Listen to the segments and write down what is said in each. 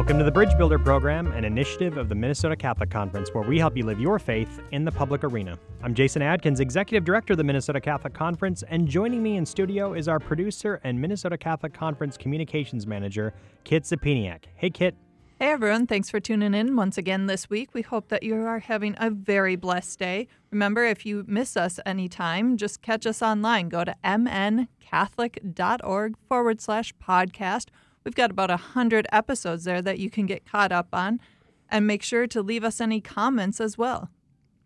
Welcome to the Bridge Builder Program, an initiative of the Minnesota Catholic Conference where we help you live your faith in the public arena. I'm Jason Adkins, Executive Director of the Minnesota Catholic Conference, and joining me in studio is our producer and Minnesota Catholic Conference Communications Manager, Kit Zapiniak. Hey, Kit. Hey everyone, thanks for tuning in once again this week. We hope that you are having a very blessed day. Remember, if you miss us anytime, just catch us online. Go to mncatholic.org forward slash podcast. We've got about 100 episodes there that you can get caught up on. And make sure to leave us any comments as well.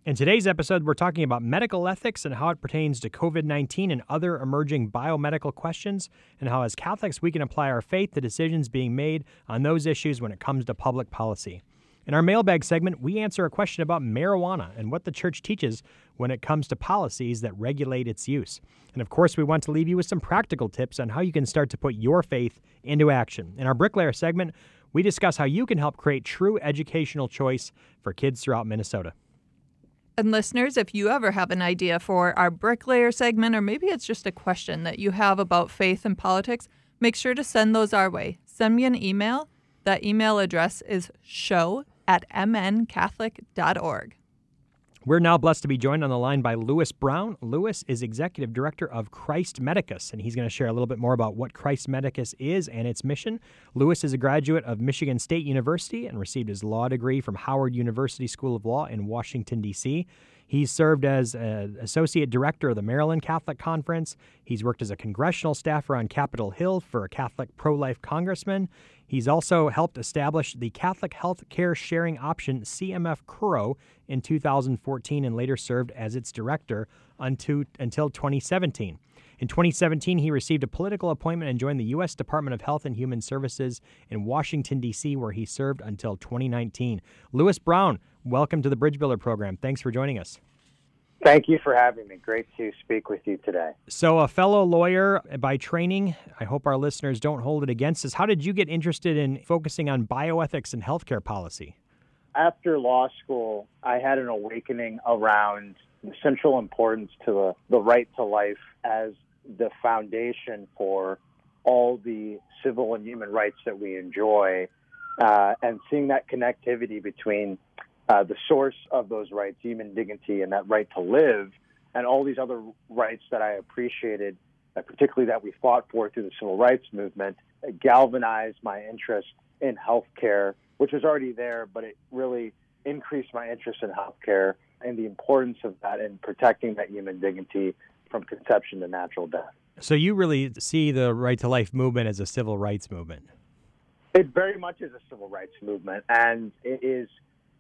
In today's episode, we're talking about medical ethics and how it pertains to COVID 19 and other emerging biomedical questions, and how, as Catholics, we can apply our faith to decisions being made on those issues when it comes to public policy. In our mailbag segment, we answer a question about marijuana and what the church teaches when it comes to policies that regulate its use. And of course, we want to leave you with some practical tips on how you can start to put your faith into action. In our bricklayer segment, we discuss how you can help create true educational choice for kids throughout Minnesota. And listeners, if you ever have an idea for our bricklayer segment, or maybe it's just a question that you have about faith and politics, make sure to send those our way. Send me an email. That email address is show at mncatholic.org. We're now blessed to be joined on the line by Lewis Brown. Lewis is Executive Director of Christ Medicus, and he's going to share a little bit more about what Christ Medicus is and its mission. Lewis is a graduate of Michigan State University and received his law degree from Howard University School of Law in Washington, D.C. He's served as uh, Associate Director of the Maryland Catholic Conference. He's worked as a congressional staffer on Capitol Hill for a Catholic pro life congressman. He's also helped establish the Catholic Health Care Sharing Option CMF CURO in 2014 and later served as its director until 2017. In 2017, he received a political appointment and joined the U.S. Department of Health and Human Services in Washington, D.C., where he served until 2019. Lewis Brown, welcome to the Bridge Builder program. Thanks for joining us. Thank you for having me. Great to speak with you today. So, a fellow lawyer by training, I hope our listeners don't hold it against us. How did you get interested in focusing on bioethics and healthcare policy? After law school, I had an awakening around the central importance to the, the right to life as the foundation for all the civil and human rights that we enjoy, uh, and seeing that connectivity between uh, the source of those rights, human dignity, and that right to live, and all these other rights that I appreciated, uh, particularly that we fought for through the civil rights movement, galvanized my interest in healthcare, which was already there, but it really increased my interest in healthcare and the importance of that in protecting that human dignity from conception to natural death. So you really see the right to life movement as a civil rights movement? It very much is a civil rights movement, and it is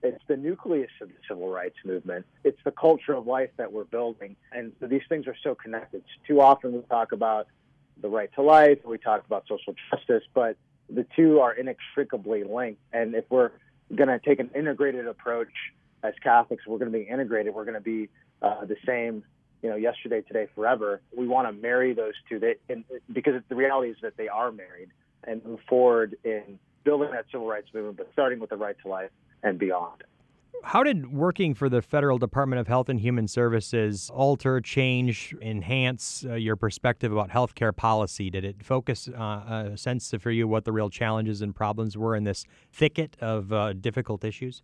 it's the nucleus of the civil rights movement. It's the culture of life that we're building. And these things are so connected. Too often we talk about the right to life, we talk about social justice, but the two are inextricably linked. And if we're going to take an integrated approach as Catholics, we're going to be integrated. We're going to be uh, the same, you know, yesterday, today, forever. We want to marry those two they, and, because the reality is that they are married and move forward in building that civil rights movement, but starting with the right to life and beyond. How did working for the Federal Department of Health and Human Services alter, change, enhance uh, your perspective about healthcare policy? Did it focus uh, a sense for you what the real challenges and problems were in this thicket of uh, difficult issues?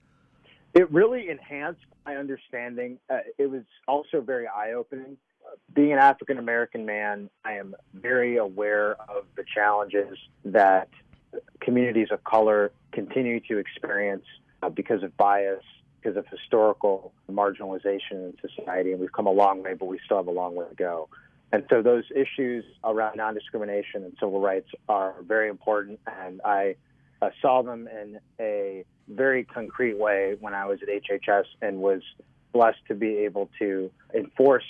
It really enhanced my understanding. Uh, it was also very eye opening. Being an African American man, I am very aware of the challenges that communities of color continue to experience uh, because of bias, because of historical marginalization in society. And we've come a long way, but we still have a long way to go. And so those issues around non discrimination and civil rights are very important. And I uh, saw them in a very concrete way when I was at HHS and was blessed to be able to enforce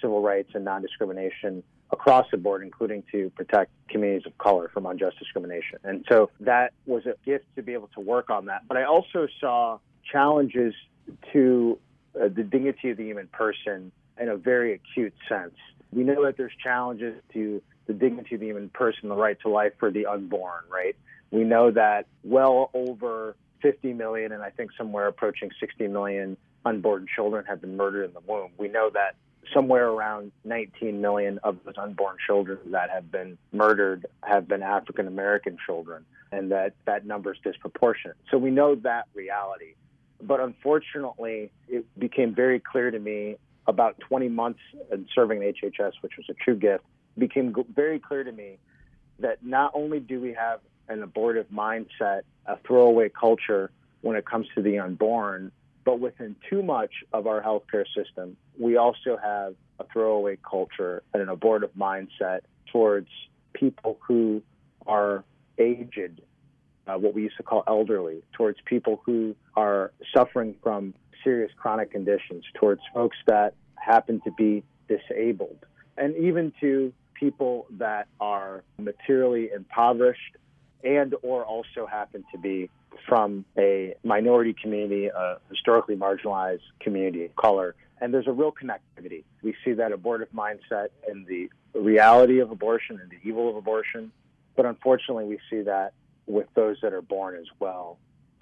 civil rights and non discrimination across the board, including to protect communities of color from unjust discrimination. And so that was a gift to be able to work on that. But I also saw challenges to uh, the dignity of the human person in a very acute sense. We know that there's challenges to the dignity of the human person, the right to life for the unborn, right? We know that well over 50 million, and I think somewhere approaching 60 million unborn children have been murdered in the womb. We know that somewhere around 19 million of those unborn children that have been murdered have been African American children, and that that number is disproportionate. So we know that reality. But unfortunately, it became very clear to me about 20 months in serving HHS, which was a true gift, became very clear to me that not only do we have an abortive mindset, a throwaway culture when it comes to the unborn, but within too much of our healthcare system, we also have a throwaway culture and an abortive mindset towards people who are aged, uh, what we used to call elderly, towards people who are suffering from serious chronic conditions, towards folks that happen to be disabled, and even to people that are materially impoverished and or also happen to be from a minority community, a historically marginalized community of color. And there's a real connectivity. We see that abortive mindset in the reality of abortion and the evil of abortion. But unfortunately, we see that with those that are born as well.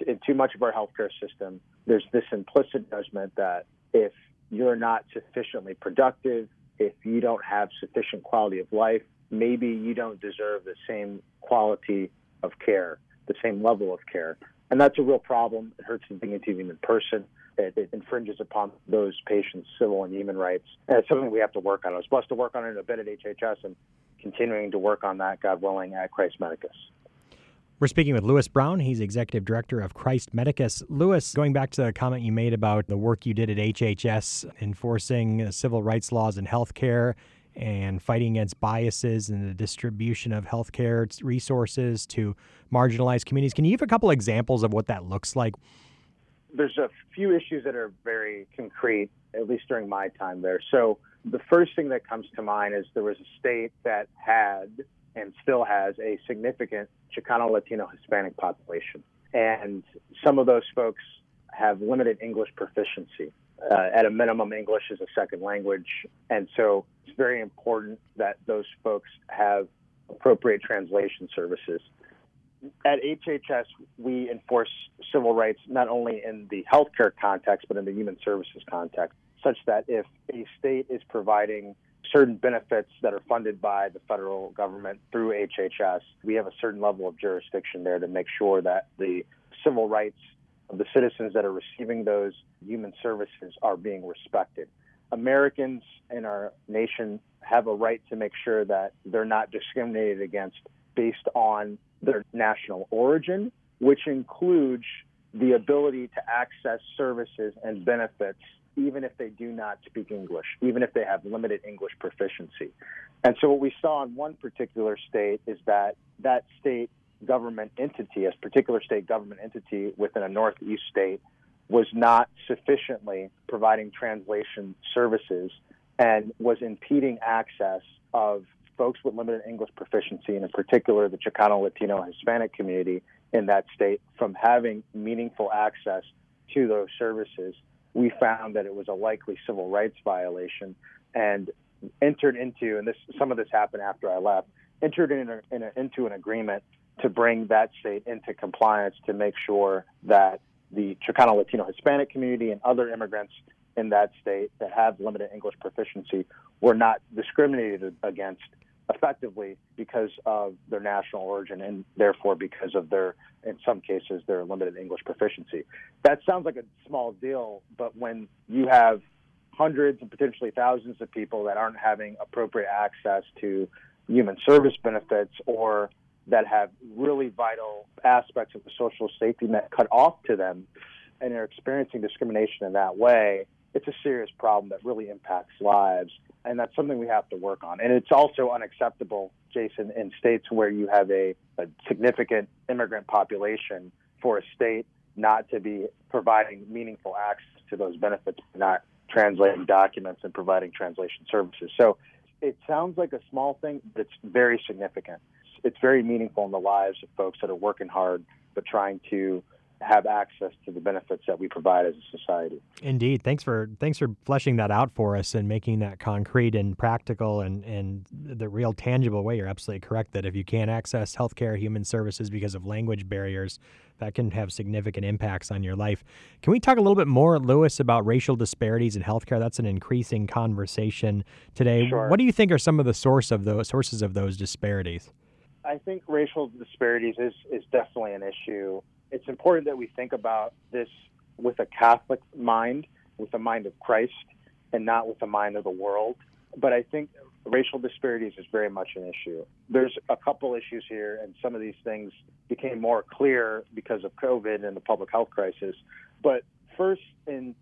In too much of our healthcare system, there's this implicit judgment that if you're not sufficiently productive, if you don't have sufficient quality of life, maybe you don't deserve the same quality of care, the same level of care. And that's a real problem. It hurts the dignity of the human person. It, it, infringes upon those patients' civil and human rights. And it's something we have to work on. I was blessed to work on it a bit at HHS and continuing to work on that, God willing, at Christ Medicus. We're speaking with Lewis Brown. He's executive director of Christ Medicus. Lewis, going back to the comment you made about the work you did at HHS enforcing civil rights laws in healthcare and fighting against biases in the distribution of healthcare resources to marginalized communities. Can you give a couple examples of what that looks like? There's a few issues that are very concrete, at least during my time there. So, the first thing that comes to mind is there was a state that had and still has a significant Chicano, Latino, Hispanic population. And some of those folks have limited English proficiency. Uh, at a minimum, English is a second language. And so it's very important that those folks have appropriate translation services. At HHS, we enforce civil rights not only in the healthcare context, but in the human services context, such that if a state is providing certain benefits that are funded by the federal government through HHS, we have a certain level of jurisdiction there to make sure that the civil rights the citizens that are receiving those human services are being respected. Americans in our nation have a right to make sure that they're not discriminated against based on their national origin, which includes the ability to access services and benefits even if they do not speak English, even if they have limited English proficiency. And so what we saw in one particular state is that that state government entity, a particular state government entity within a northeast state, was not sufficiently providing translation services and was impeding access of folks with limited English proficiency, and in particular the Chicano, Latino, Hispanic community in that state, from having meaningful access to those services. We found that it was a likely civil rights violation and entered into, and this some of this happened after I left, entered in a, in a, into an agreement to bring that state into compliance to make sure that the Chicano, Latino, Hispanic community and other immigrants in that state that have limited English proficiency were not discriminated against effectively because of their national origin and therefore because of their, in some cases, their limited English proficiency. That sounds like a small deal, but when you have hundreds and potentially thousands of people that aren't having appropriate access to human service benefits or that have really vital aspects of the social safety net cut off to them and are experiencing discrimination in that way, it's a serious problem that really impacts lives. And that's something we have to work on. And it's also unacceptable, Jason, in states where you have a, a significant immigrant population for a state not to be providing meaningful access to those benefits, not translating documents and providing translation services. So it sounds like a small thing, but it's very significant. It's very meaningful in the lives of folks that are working hard but trying to have access to the benefits that we provide as a society. Indeed. Thanks for thanks for fleshing that out for us and making that concrete and practical and, and the real tangible way. You're absolutely correct that if you can't access healthcare, human services because of language barriers, that can have significant impacts on your life. Can we talk a little bit more, Lewis, about racial disparities in healthcare? That's an increasing conversation today. Sure. What do you think are some of the source of those sources of those disparities? I think racial disparities is, is definitely an issue. It's important that we think about this with a Catholic mind, with the mind of Christ, and not with the mind of the world. But I think racial disparities is very much an issue. There's a couple issues here, and some of these things became more clear because of COVID and the public health crisis. But first, in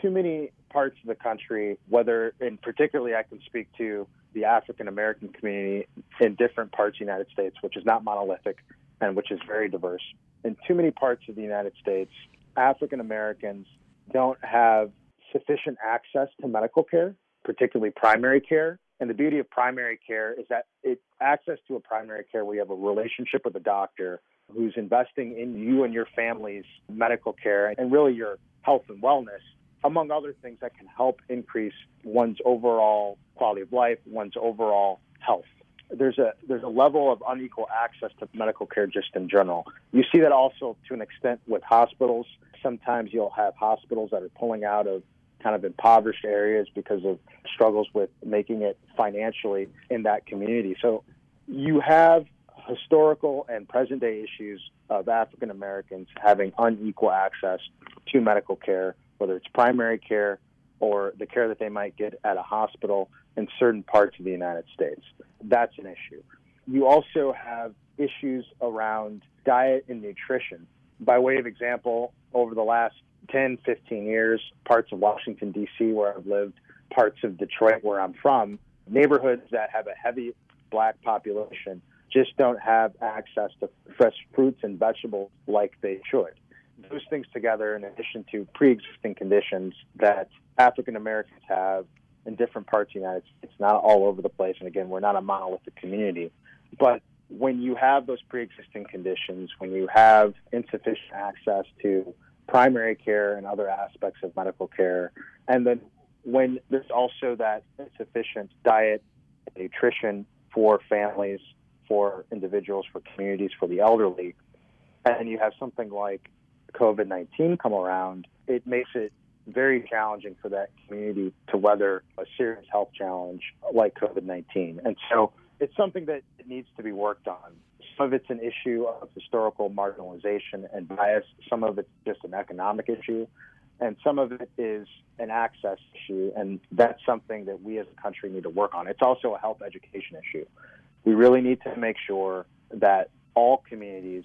too many parts of the country, whether, and particularly I can speak to the African American community in different parts of the United States, which is not monolithic and which is very diverse. In too many parts of the United States, African Americans don't have sufficient access to medical care, particularly primary care. And the beauty of primary care is that it access to a primary care where you have a relationship with a doctor who's investing in you and your family's medical care and really your health and wellness among other things that can help increase one's overall quality of life, one's overall health. There's a there's a level of unequal access to medical care just in general. You see that also to an extent with hospitals. Sometimes you'll have hospitals that are pulling out of kind of impoverished areas because of struggles with making it financially in that community. So you have historical and present day issues of African Americans having unequal access to medical care whether it's primary care or the care that they might get at a hospital in certain parts of the United States. That's an issue. You also have issues around diet and nutrition. By way of example, over the last 10, 15 years, parts of Washington, D.C., where I've lived, parts of Detroit, where I'm from, neighborhoods that have a heavy black population just don't have access to fresh fruits and vegetables like they should those things together, in addition to pre existing conditions that African Americans have in different parts of the United States, it's not all over the place. And again, we're not a monolithic community. But when you have those pre existing conditions, when you have insufficient access to primary care and other aspects of medical care, and then when there's also that insufficient diet and nutrition for families, for individuals, for communities, for the elderly, and you have something like COVID 19 come around, it makes it very challenging for that community to weather a serious health challenge like COVID 19. And so it's something that needs to be worked on. Some of it's an issue of historical marginalization and bias, some of it's just an economic issue, and some of it is an access issue. And that's something that we as a country need to work on. It's also a health education issue. We really need to make sure that all communities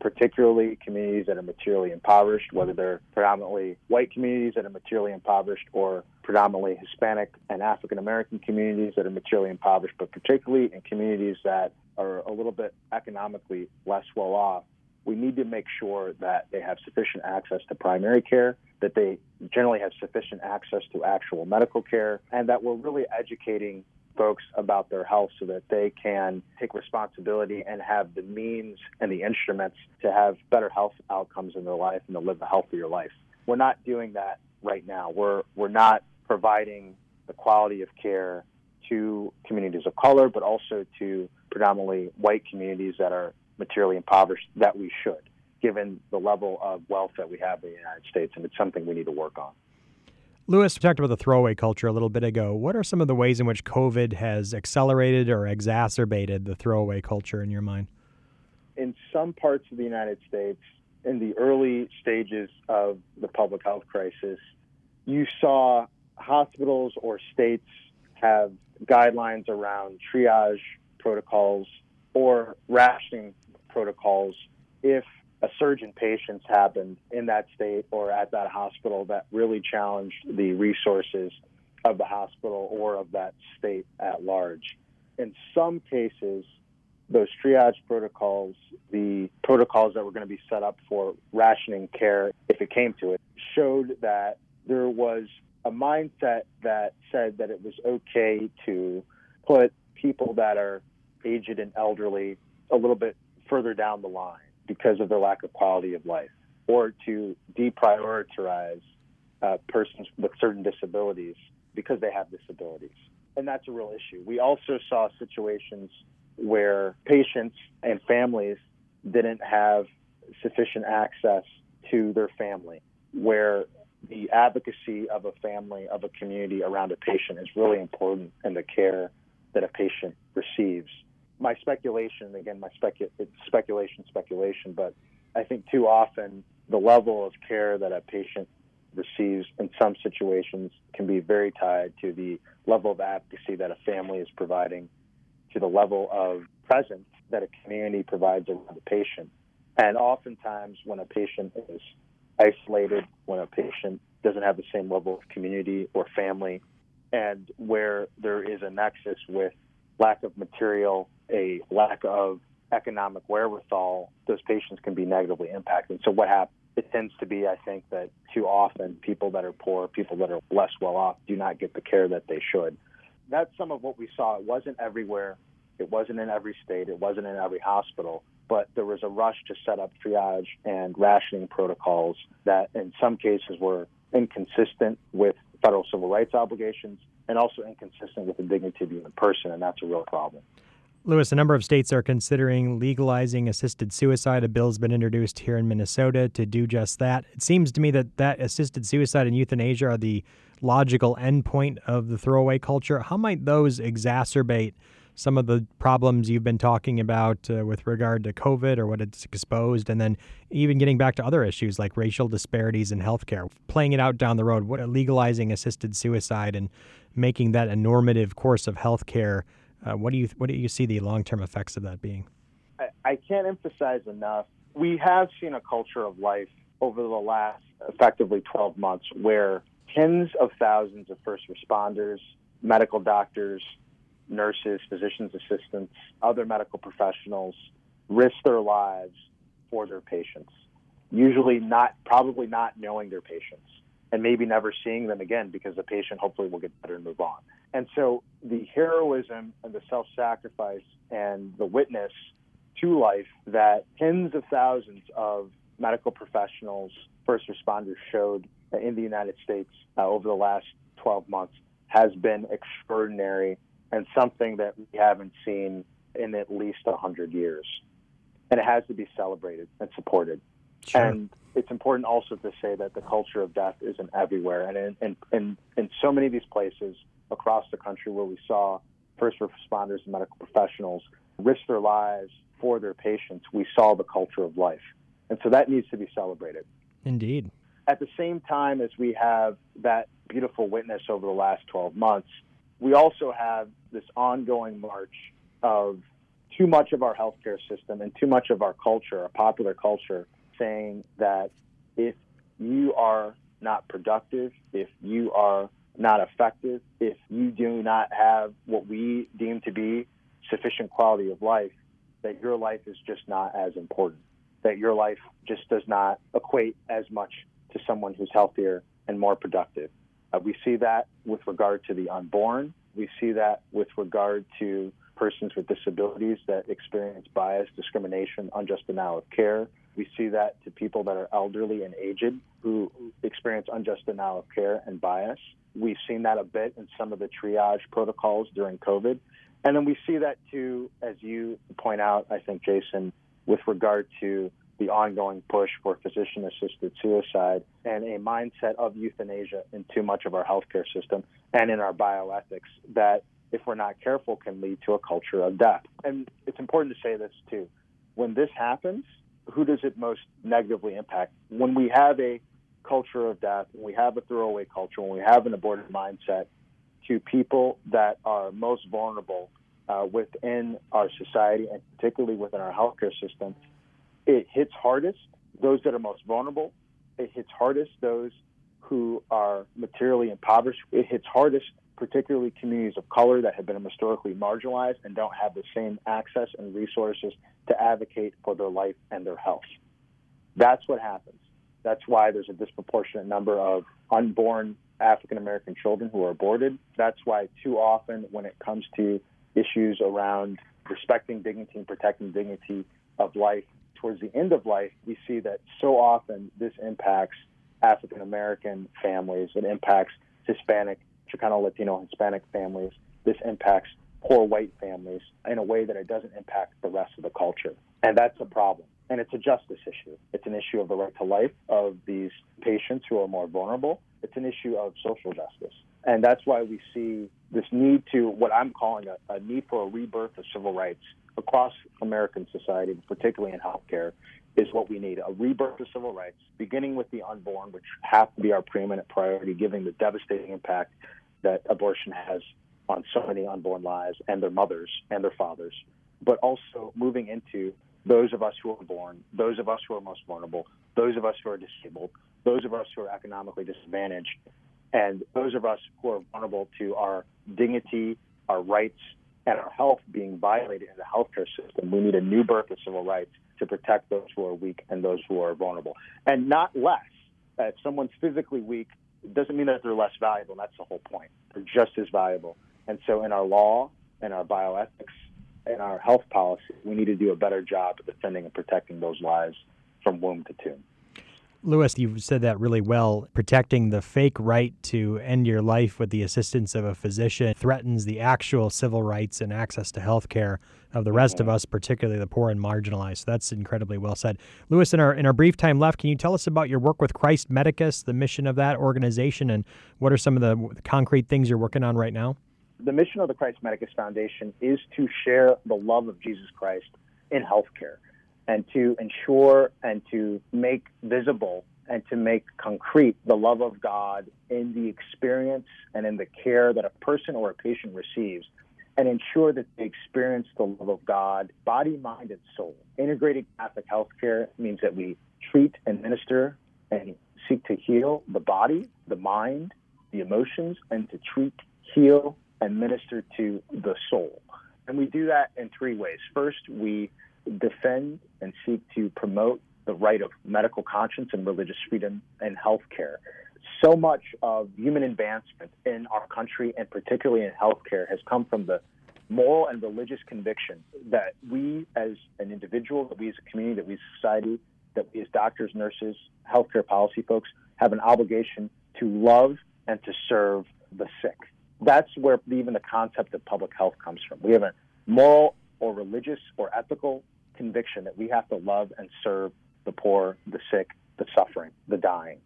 particularly communities that are materially impoverished, whether they're predominantly white communities that are materially impoverished or predominantly Hispanic and African American communities that are materially impoverished, but particularly in communities that are a little bit economically less well off. We need to make sure that they have sufficient access to primary care, that they generally have sufficient access to actual medical care, and that we're really educating folks about their health so that they can take responsibility and have the means and the instruments to have better health outcomes in their life and to live a healthier life. We're not doing that right now. We're we're not providing the quality of care to communities of color, but also to predominantly white communities that are materially impoverished that we should, given the level of wealth that we have in the United States, and it's something we need to work on. Lewis we talked about the throwaway culture a little bit ago. What are some of the ways in which COVID has accelerated or exacerbated the throwaway culture in your mind? In some parts of the United States, in the early stages of the public health crisis, you saw hospitals or states have guidelines around triage protocols or rationing protocols if a surge in patients happened in that state or at that hospital that really challenged the resources of the hospital or of that state at large. In some cases, those triage protocols, the protocols that were going to be set up for rationing care, if it came to it, showed that there was a mindset that said that it was okay to put people that are aged and elderly a little bit further down the line because of their lack of quality of life. or to deprioritize uh, persons with certain disabilities because they have disabilities. And that's a real issue. We also saw situations where patients and families didn't have sufficient access to their family, where the advocacy of a family, of a community around a patient is really important in the care that a patient receives. My speculation, again, my specu- it's speculation, speculation, but I think too often the level of care that a patient receives in some situations can be very tied to the level of advocacy that a family is providing, to the level of presence that a community provides around the patient. And oftentimes, when a patient is isolated, when a patient doesn't have the same level of community or family, and where there is a nexus with lack of material, a lack of economic wherewithal, those patients can be negatively impacted. So what happens? It tends to be, I think, that too often people that are poor, people that are less well off, do not get the care that they should. That's some of what we saw. It wasn't everywhere. It wasn't in every state. It wasn't in every hospital. But there was a rush to set up triage and rationing protocols that, in some cases, were inconsistent with federal civil rights obligations and also inconsistent with the dignity of the human person, and that's a real problem. Lewis, a number of states are considering legalizing assisted suicide. A bill's been introduced here in Minnesota to do just that. It seems to me that that assisted suicide and euthanasia are the logical endpoint of the throwaway culture. How might those exacerbate some of the problems you've been talking about uh, with regard to COVID or what it's exposed, and then even getting back to other issues like racial disparities in healthcare, playing it out down the road, what legalizing assisted suicide and making that a normative course of healthcare uh, what do you what do you see the long term effects of that being? I, I can't emphasize enough. We have seen a culture of life over the last effectively 12 months where tens of thousands of first responders, medical doctors, nurses, physicians assistants, other medical professionals risk their lives for their patients. Usually not, probably not knowing their patients and maybe never seeing them again because the patient hopefully will get better and move on. And so the heroism and the self sacrifice and the witness to life that tens of thousands of medical professionals, first responders showed in the United States uh, over the last 12 months has been extraordinary and something that we haven't seen in at least 100 years. And it has to be celebrated and supported. Sure. And it's important also to say that the culture of death isn't everywhere. And in, in, in, in so many of these places across the country where we saw first responders and medical professionals risk their lives for their patients, we saw the culture of life. And so that needs to be celebrated. Indeed. At the same time as we have that beautiful witness over the last 12 months, we also have this ongoing march of too much of our healthcare system and too much of our culture, our popular culture, saying that if you are not productive, if you are not effective, if you do not have what we deem to be sufficient quality of life, that your life is just not as important, that your life just does not equate as much to someone who's healthier and more productive. Uh, we see that with regard to the unborn. We see that with regard to persons with disabilities that experience bias, discrimination, unjust denial of care. We see that to people that are elderly and aged who experience unjust denial of care and bias. We've seen that a bit in some of the triage protocols during COVID. And then we see that too, as you point out, I think, Jason, with regard to the ongoing push for physician assisted suicide and a mindset of euthanasia in too much of our healthcare system and in our bioethics that, if we're not careful, can lead to a culture of death. And it's important to say this too. When this happens, who does it most negatively impact? When we have a culture of death, when we have a throwaway culture, when we have an aborted mindset, to people that are most vulnerable uh, within our society and particularly within our healthcare system, it hits hardest those that are most vulnerable. It hits hardest those who are materially impoverished. It hits hardest particularly communities of color that have been historically marginalized and don't have the same access and resources to advocate for their life and their health. That's what happens. That's why there's a disproportionate number of unborn African American children who are aborted. That's why too often when it comes to issues around respecting dignity and protecting dignity of life, towards the end of life, we see that so often this impacts African American families, it impacts Hispanic, Chicano, Latino, Hispanic families. This impacts poor white families in a way that it doesn't impact the rest of the culture. And that's a problem. And it's a justice issue. It's an issue of the right to life of these patients who are more vulnerable. It's an issue of social justice. And that's why we see this need to, what I'm calling a, a need for a rebirth of civil rights across American society, particularly in healthcare, is what we need a rebirth of civil rights, beginning with the unborn, which have to be our preeminent priority, given the devastating impact that abortion has on so many unborn lives and their mothers and their fathers, but also moving into those of us who are born, those of us who are most vulnerable, those of us who are disabled, those of us who are economically disadvantaged, and those of us who are vulnerable to our dignity, our rights, and our health being violated in the healthcare system. We need a new birth of civil rights to protect those who are weak and those who are vulnerable, and not less. If someone's physically weak, it doesn't mean that they're less valuable. That's the whole point. They're just as valuable. And so, in our law, in our bioethics, in our health policy, we need to do a better job of defending and protecting those lives from womb to tomb. Lewis, you said that really well. Protecting the fake right to end your life with the assistance of a physician threatens the actual civil rights and access to health care of the rest mm-hmm. of us, particularly the poor and marginalized. So that's incredibly well said. Lewis, in our in our brief time left, can you tell us about your work with Christ Medicus, the mission of that organization, and what are some of the concrete things you're working on right now? The mission of the Christ Medicus Foundation is to share the love of Jesus Christ in healthcare and to ensure and to make visible and to make concrete the love of God in the experience and in the care that a person or a patient receives and ensure that they experience the love of God, body, mind, and soul. Integrated Catholic healthcare means that we treat and minister and seek to heal the body, the mind, the emotions, and to treat, heal, and minister to the soul. And we do that in three ways. First, we defend and seek to promote the right of medical conscience and religious freedom in healthcare. So much of human advancement in our country, and particularly in healthcare, has come from the moral and religious conviction that we as an individual, that we as a community, that we as a society, that we as doctors, nurses, healthcare policy folks have an obligation to love and to serve the sick. That's where even the concept of public health comes from. We have a moral or religious or ethical conviction that we have to love and serve the poor, the sick, the suffering, the dying.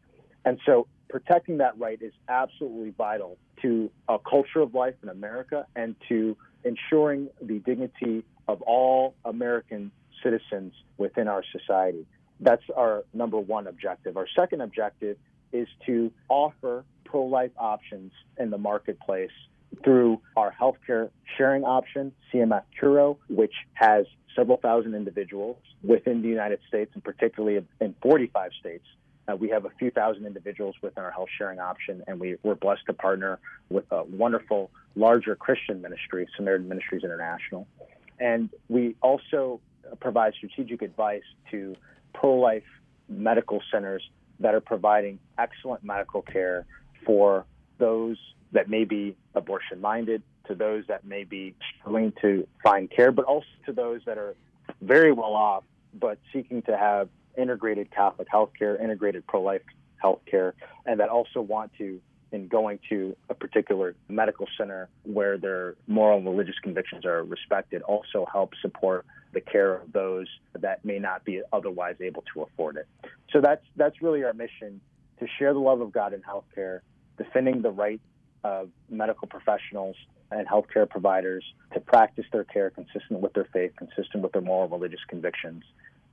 And so protecting that right is absolutely vital to a culture of life in America and to ensuring the dignity of all American citizens within our society. That's our number one objective. Our second objective is to offer pro life options in the marketplace through our healthcare sharing option, CMF Curo, which has several thousand individuals within the United States, and particularly in 45 states. Uh, we have a few thousand individuals within our health sharing option, and we, we're blessed to partner with a wonderful, larger Christian ministry, Samaritan Ministries International. And we also provide strategic advice to pro life medical centers that are providing excellent medical care for those that may be abortion minded, to those that may be struggling to find care, but also to those that are very well off but seeking to have integrated Catholic healthcare, integrated pro life healthcare, and that also want to, in going to a particular medical center where their moral and religious convictions are respected, also help support the care of those that may not be otherwise able to afford it. So that's that's really our mission to share the love of God in healthcare, defending the right of medical professionals and healthcare providers to practice their care consistent with their faith, consistent with their moral religious convictions,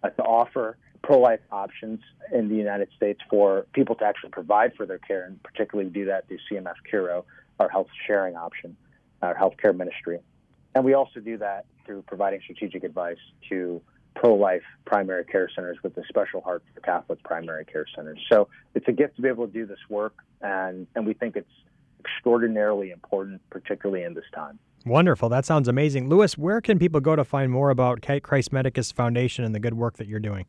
uh, to offer pro life options in the United States for people to actually provide for their care, and particularly do that through CMF Curo, our health sharing option, our healthcare ministry. And we also do that through providing strategic advice to pro life primary care centers with a special heart for Catholic primary care centers. So it's a gift to be able to do this work, and, and we think it's extraordinarily important, particularly in this time. Wonderful. That sounds amazing. Lewis, where can people go to find more about Christ Medicus Foundation and the good work that you're doing?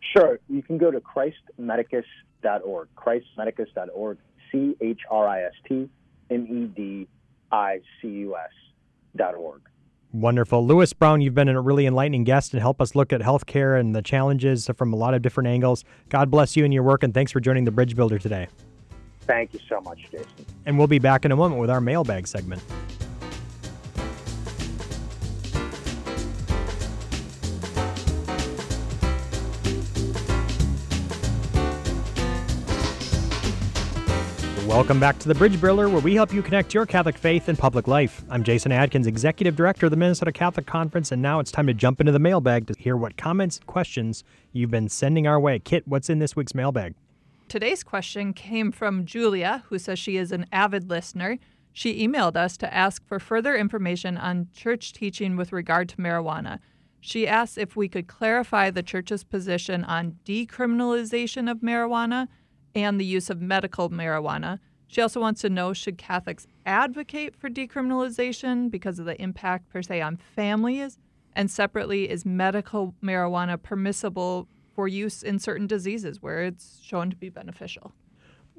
Sure. You can go to christmedicus.org, christmedicus.org, C H R I S T M E D I C U S dot org. Wonderful. Lewis Brown, you've been a really enlightening guest and help us look at healthcare and the challenges from a lot of different angles. God bless you and your work, and thanks for joining the Bridge Builder today. Thank you so much, Jason. And we'll be back in a moment with our mailbag segment. Welcome back to the Bridge Builder, where we help you connect your Catholic faith and public life. I'm Jason Adkins, Executive Director of the Minnesota Catholic Conference, and now it's time to jump into the mailbag to hear what comments and questions you've been sending our way. Kit, what's in this week's mailbag? Today's question came from Julia, who says she is an avid listener. She emailed us to ask for further information on church teaching with regard to marijuana. She asked if we could clarify the church's position on decriminalization of marijuana and the use of medical marijuana. She also wants to know should Catholics advocate for decriminalization because of the impact, per se, on families? And separately, is medical marijuana permissible for use in certain diseases where it's shown to be beneficial?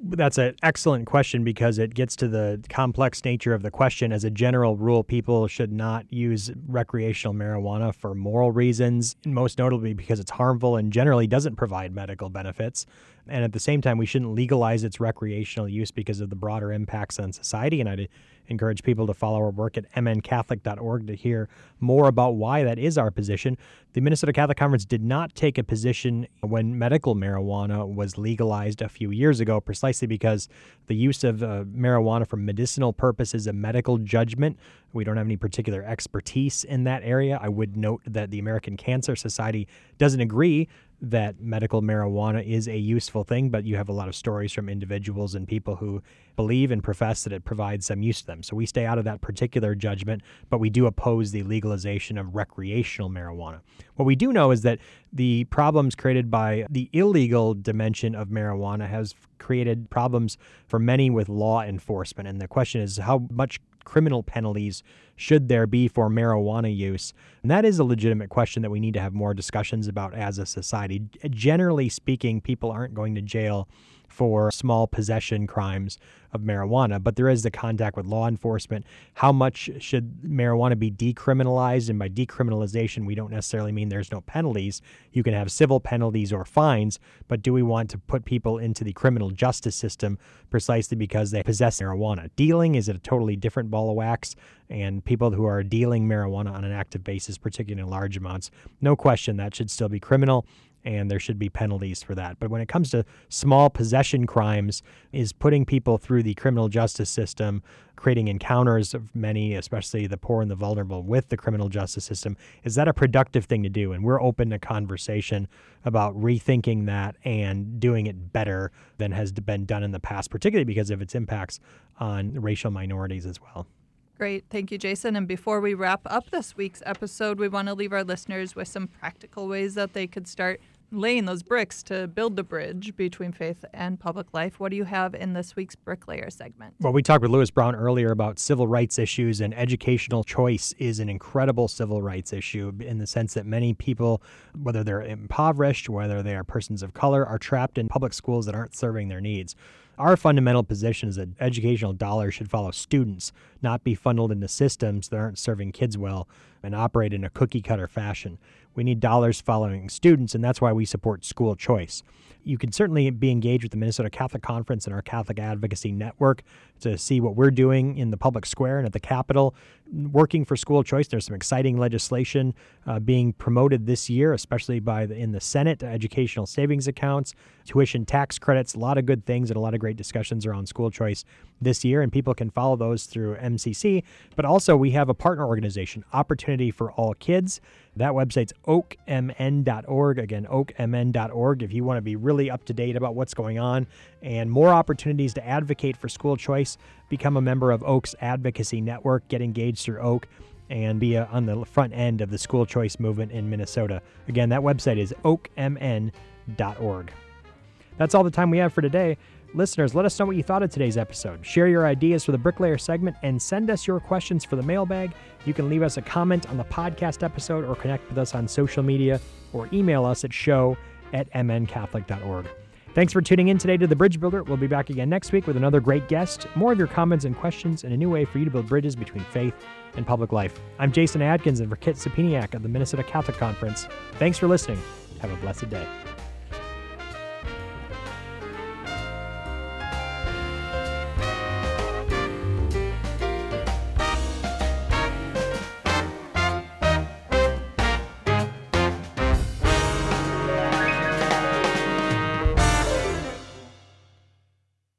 That's an excellent question because it gets to the complex nature of the question. As a general rule, people should not use recreational marijuana for moral reasons, most notably because it's harmful and generally doesn't provide medical benefits. And at the same time, we shouldn't legalize its recreational use because of the broader impacts on society. And I'd encourage people to follow our work at mncatholic.org to hear more about why that is our position. The Minnesota Catholic Conference did not take a position when medical marijuana was legalized a few years ago, precisely because the use of uh, marijuana for medicinal purposes, is a medical judgment, we don't have any particular expertise in that area. I would note that the American Cancer Society doesn't agree that medical marijuana is a useful thing, but you have a lot of stories from individuals and people who believe and profess that it provides some use to them. So we stay out of that particular judgment, but we do oppose the legalization of recreational marijuana. What we do know is that the problems created by the illegal dimension of marijuana has created problems for many with law enforcement. And the question is how much criminal penalties should there be for marijuana use? And that is a legitimate question that we need to have more discussions about as a society. Generally speaking, people aren't going to jail for small possession crimes of marijuana, but there is the contact with law enforcement. How much should marijuana be decriminalized? And by decriminalization, we don't necessarily mean there's no penalties. You can have civil penalties or fines, but do we want to put people into the criminal justice system precisely because they possess marijuana? Dealing is a totally different ball of wax, and people who are dealing marijuana on an active basis, particularly in large amounts, no question that should still be criminal and there should be penalties for that. But when it comes to small possession crimes, is putting people through the criminal justice system, creating encounters of many, especially the poor and the vulnerable, with the criminal justice system, is that a productive thing to do? And we're open to conversation about rethinking that and doing it better than has been done in the past, particularly because of its impacts on racial minorities as well. Great. Thank you, Jason. And before we wrap up this week's episode, we want to leave our listeners with some practical ways that they could start laying those bricks to build the bridge between faith and public life. What do you have in this week's bricklayer segment? Well, we talked with Lewis Brown earlier about civil rights issues, and educational choice is an incredible civil rights issue in the sense that many people, whether they're impoverished, whether they are persons of color, are trapped in public schools that aren't serving their needs. Our fundamental position is that educational dollars should follow students, not be funneled into systems that aren't serving kids well and operate in a cookie cutter fashion. We need dollars following students, and that's why we support school choice. You can certainly be engaged with the Minnesota Catholic Conference and our Catholic Advocacy Network to see what we're doing in the public square and at the Capitol, working for school choice. There's some exciting legislation uh, being promoted this year, especially by the, in the Senate, educational savings accounts, tuition tax credits, a lot of good things and a lot of great discussions around school choice this year, and people can follow those through MCC. But also, we have a partner organization, Opportunity for All Kids. That website's oakmn.org. Again, oakmn.org. If you want to be really up to date about what's going on and more opportunities to advocate for school choice, become a member of Oak's Advocacy Network, get engaged through Oak, and be a, on the front end of the school choice movement in Minnesota. Again, that website is oakmn.org. That's all the time we have for today. Listeners, let us know what you thought of today's episode. Share your ideas for the Bricklayer segment and send us your questions for the mailbag. You can leave us a comment on the podcast episode or connect with us on social media or email us at show at mncatholic.org. Thanks for tuning in today to The Bridge Builder. We'll be back again next week with another great guest, more of your comments and questions, and a new way for you to build bridges between faith and public life. I'm Jason Adkins and for Kit Sapiniak of the Minnesota Catholic Conference. Thanks for listening. Have a blessed day.